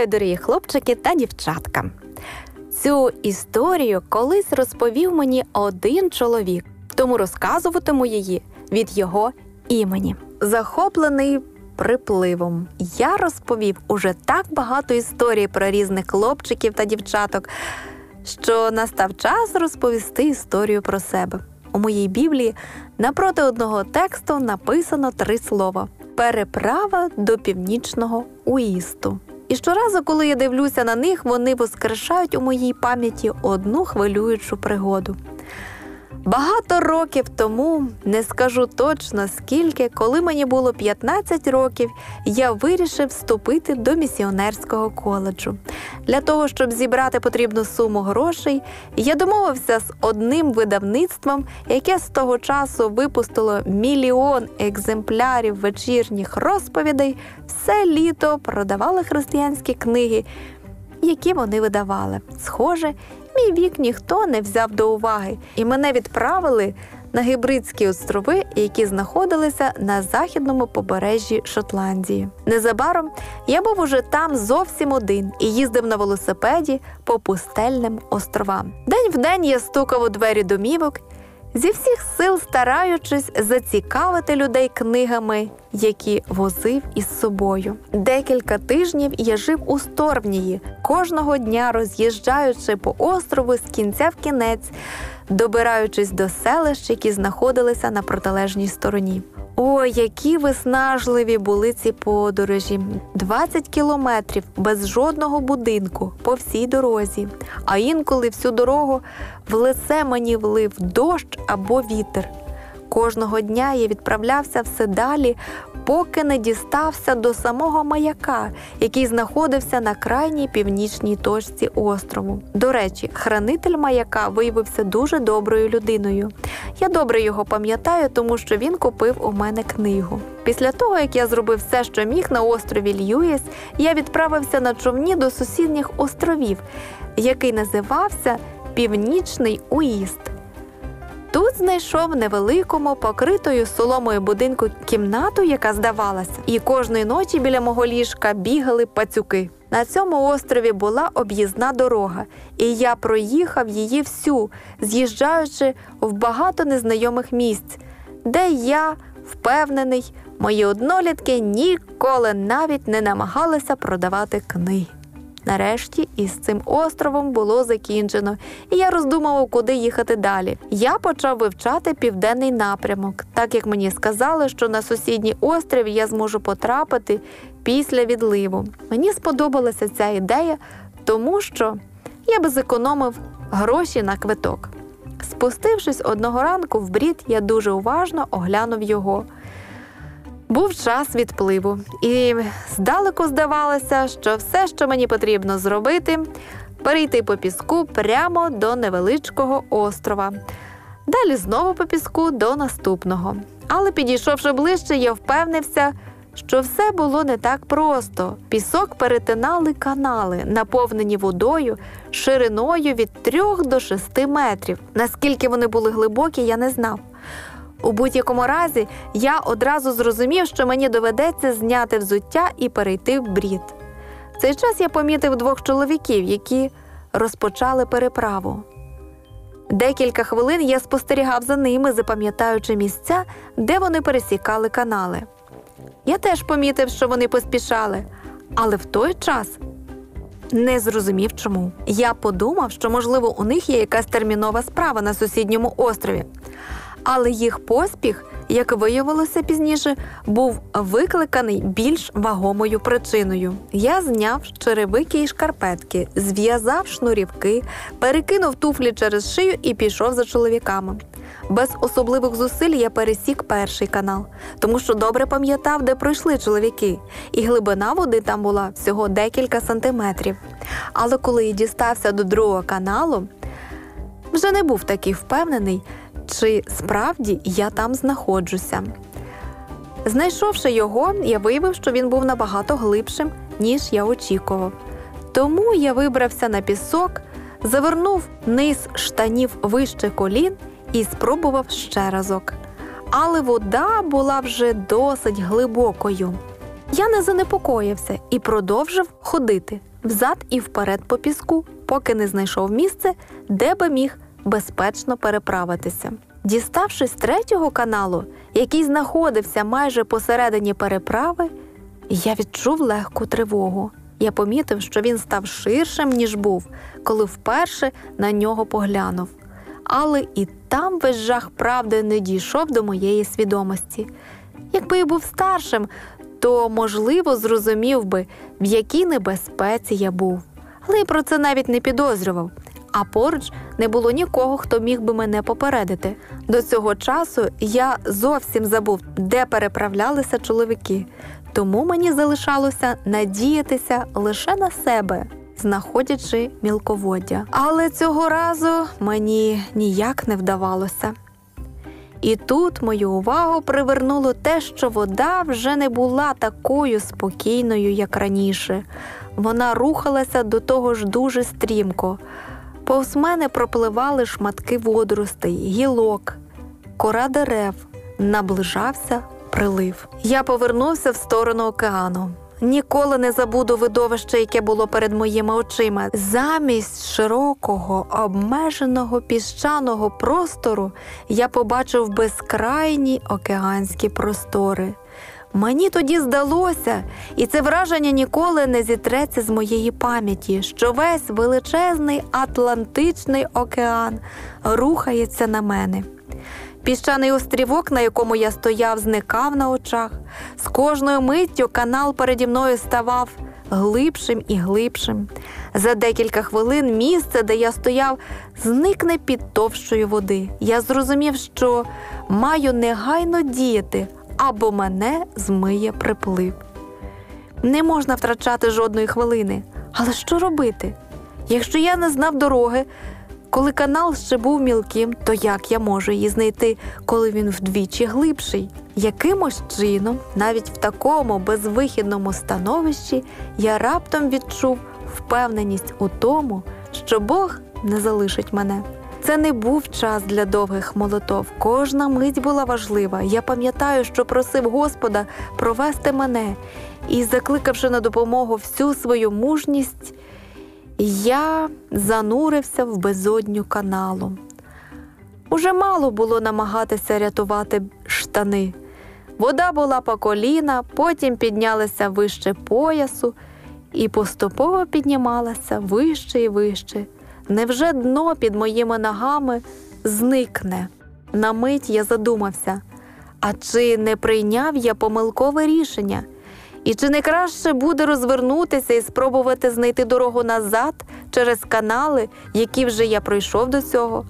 Вітаю, дорогі хлопчики та дівчатка. Цю історію колись розповів мені один чоловік, тому розказуватиму її від його імені. Захоплений припливом, я розповів уже так багато історій про різних хлопчиків та дівчаток, що настав час розповісти історію про себе. У моїй Біблії напроти одного тексту написано три слова: переправа до північного уїсту. І щоразу, коли я дивлюся на них, вони воскрешають у моїй пам'яті одну хвилюючу пригоду. Багато років тому, не скажу точно скільки, коли мені було 15 років, я вирішив вступити до місіонерського коледжу. Для того, щоб зібрати потрібну суму грошей, я домовився з одним видавництвом, яке з того часу випустило мільйон екземплярів вечірніх розповідей, все літо продавали християнські книги, які вони видавали. Схоже, мій вік ніхто не взяв до уваги, і мене відправили на Гібридські острови, які знаходилися на західному побережжі Шотландії. Незабаром я був уже там зовсім один і їздив на велосипеді по пустельним островам. День в день я стукав у двері домівок. Зі всіх сил стараючись зацікавити людей книгами, які возив із собою. Декілька тижнів я жив у Сторвнії, кожного дня роз'їжджаючи по острову з кінця в кінець, добираючись до селищ, які знаходилися на протилежній стороні. Ой, які виснажливі були ці подорожі! 20 кілометрів без жодного будинку по всій дорозі, а інколи всю дорогу в лице мені влив дощ або вітер. Кожного дня я відправлявся все далі, поки не дістався до самого маяка, який знаходився на крайній північній точці острову. До речі, хранитель маяка виявився дуже доброю людиною. Я добре його пам'ятаю, тому що він купив у мене книгу. Після того, як я зробив все, що міг на острові Льюіс, я відправився на човні до сусідніх островів, який називався Північний Уїзд. Тут знайшов невеликому покритою соломою будинку кімнату, яка здавалася, і кожної ночі біля мого ліжка бігали пацюки. На цьому острові була об'їзна дорога, і я проїхав її всю, з'їжджаючи в багато незнайомих місць, де я впевнений, мої однолітки ніколи навіть не намагалися продавати книги. Нарешті із цим островом було закінчено, і я роздумував, куди їхати далі. Я почав вивчати південний напрямок, так як мені сказали, що на сусідній острів я зможу потрапити після відливу. Мені сподобалася ця ідея, тому що я би зекономив гроші на квиток. Спустившись одного ранку в брід, я дуже уважно оглянув його. Був час відпливу, і здалеку здавалося, що все, що мені потрібно зробити, перейти по піску прямо до невеличкого острова. Далі знову по піску до наступного. Але підійшовши ближче, я впевнився, що все було не так просто. Пісок перетинали канали, наповнені водою шириною від 3 до 6 метрів. Наскільки вони були глибокі, я не знав. У будь-якому разі я одразу зрозумів, що мені доведеться зняти взуття і перейти в брід. В цей час я помітив двох чоловіків, які розпочали переправу. Декілька хвилин я спостерігав за ними, запам'ятаючи місця, де вони пересікали канали. Я теж помітив, що вони поспішали, але в той час не зрозумів чому. Я подумав, що, можливо, у них є якась термінова справа на сусідньому острові але їх поспіх, як виявилося пізніше, був викликаний більш вагомою причиною. Я зняв черевики і шкарпетки, зв'язав шнурівки, перекинув туфлі через шию і пішов за чоловіками. Без особливих зусиль я пересік перший канал, тому що добре пам'ятав, де пройшли чоловіки, і глибина води там була всього декілька сантиметрів. Але коли я дістався до другого каналу, вже не був такий впевнений, чи справді я там знаходжуся. Знайшовши його, я виявив, що він був набагато глибшим, ніж я очікував. Тому я вибрався на пісок, завернув низ штанів вище колін і спробував ще разок. Але вода була вже досить глибокою. Я не занепокоївся і продовжив ходити. взад і вперед по піску, поки не знайшов місце, де би міг безпечно переправитися. Діставшись третього каналу, який знаходився майже посередині переправи, я відчув легку тривогу. Я помітив, що він став ширшим, ніж був, коли вперше на нього поглянув. Але і там весь жах правди не дійшов до моєї свідомості. Якби я був старшим, то, можливо, зрозумів би, в якій небезпеці я був. Але я про це навіть не підозрював. А поруч не було нікого, хто міг би мене попередити. До цього часу я зовсім забув, де переправлялися чоловіки, тому мені залишалося надіятися лише на себе, знаходячи мілководдя. Але цього разу мені ніяк не вдавалося. І тут мою увагу привернуло те, що вода вже не була такою спокійною, як раніше. Вона рухалася до того ж дуже стрімко. Повз мене пропливали шматки водоростей, гілок, кора дерев, наближався прилив. Я повернувся в сторону океану. Ніколи не забуду видовище, яке було перед моїми очима. Замість широкого, обмеженого піщаного простору я побачив безкрайні океанські простори. Мені тоді здалося, і це враження ніколи не зітреться з моєї пам'яті, що весь величезний Атлантичний океан рухається на мене. Піщаний острівок, на якому я стояв, зникав на очах. З кожною миттю канал переді мною ставав глибшим і глибшим. За декілька хвилин місце, де я стояв, зникне під товщою води. Я зрозумів, що маю негайно діяти або мене змиє приплив. Не можна втрачати жодної хвилини. Але що робити? Якщо я не знав дороги, коли канал ще був мілким, то як я можу її знайти, коли він вдвічі глибший? Якимось чином, навіть в такому безвихідному становищі, я раптом відчув впевненість у тому, що Бог не залишить мене. Це не був час для довгих молотов. Кожна мить була важлива. Я пам'ятаю, що просив Господа провести мене і, закликавши на допомогу всю свою мужність, я занурився в безодню каналу. Уже мало було намагатися рятувати штани. Вода була по коліна, потім піднялася вище поясу і поступово піднімалася вище і вище. Невже дно під моїми ногами зникне? На мить я задумався, а чи не прийняв я помилкове рішення? І чи не краще буде розвернутися і спробувати знайти дорогу назад через канали, які вже я пройшов до цього?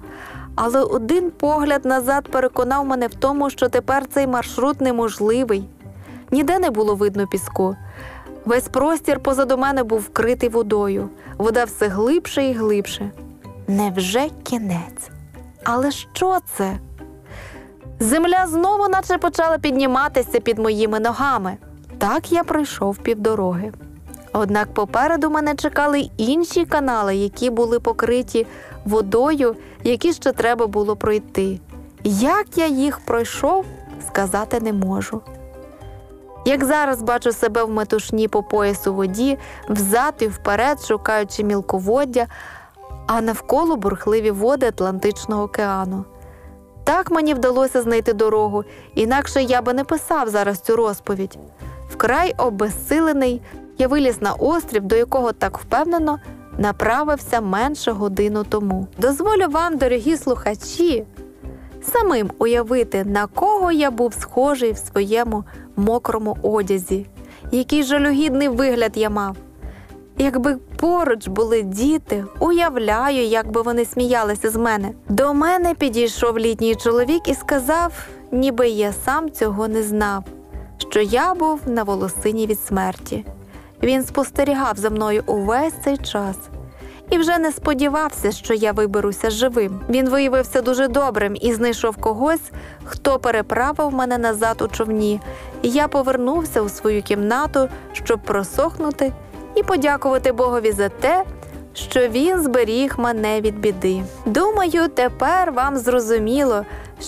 Але один погляд назад переконав мене в тому, що тепер цей маршрут неможливий. Ніде не було видно піску. Весь простір позаду мене був вкритий водою, вода все глибше і глибше. Невже кінець? Але що це? Земля знову наче почала підніматися під моїми ногами. Так я пройшов півдороги. Однак попереду мене чекали інші канали, які були покриті водою, які ще треба було пройти. Як я їх пройшов, сказати не можу. Як зараз бачу себе в метушні по поясу воді, взад і вперед, шукаючи мілководдя, а навколо бурхливі води Атлантичного океану. Так мені вдалося знайти дорогу, інакше я би не писав зараз цю розповідь. Вкрай обезсилений, я виліз на острів, до якого так впевнено направився менше годину тому. Дозволю вам, дорогі слухачі, самим уявити, на кого я був схожий в своєму мокрому одязі, який жалюгідний вигляд я мав. Якби поруч були діти, уявляю, як би вони сміялися з мене. До мене підійшов літній чоловік і сказав, ніби я сам цього не знав, що я був на волосині від смерті. Він спостерігав за мною увесь цей час і вже не сподівався, що я виберуся живим. Він виявився дуже добрим і знайшов когось, хто переправив мене назад у човні. Я повернувся у свою кімнату, щоб просохнути і подякувати Богові за те, що він зберіг мене від біди. Думаю, тепер вам зрозуміло,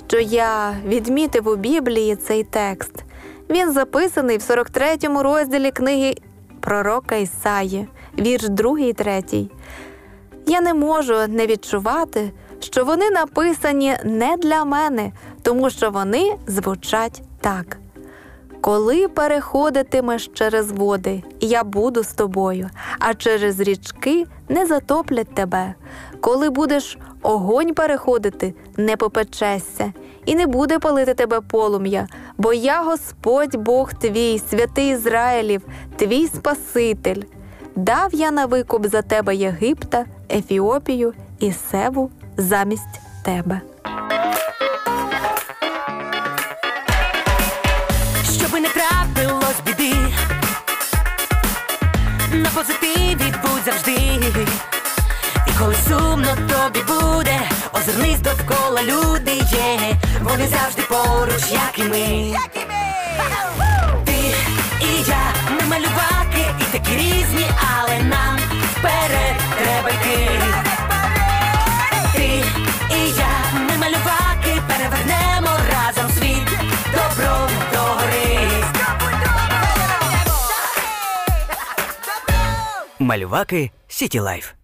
що я відмітив у Біблії цей текст. Він записаний в 43-му розділі книги пророка Ісаї. вірш другий і третій. Я не можу не відчувати, що вони написані не для мене, тому що вони звучать так. Коли переходитимеш через води, я буду з тобою, а через річки не затоплять тебе. Коли будеш огонь переходити, не попечешся, і не буде палити тебе полум'я, бо я Господь Бог твій, святий Ізраїлів, твій Спаситель. Дав я на викуп за тебе Єгипта, Ефіопію і Севу замість тебе. На позитиві будь завжди. І коли сумно тобі буде, озирнись довкола люди є, вони завжди поруч, як і ми. Малюваки Сіті Лайф.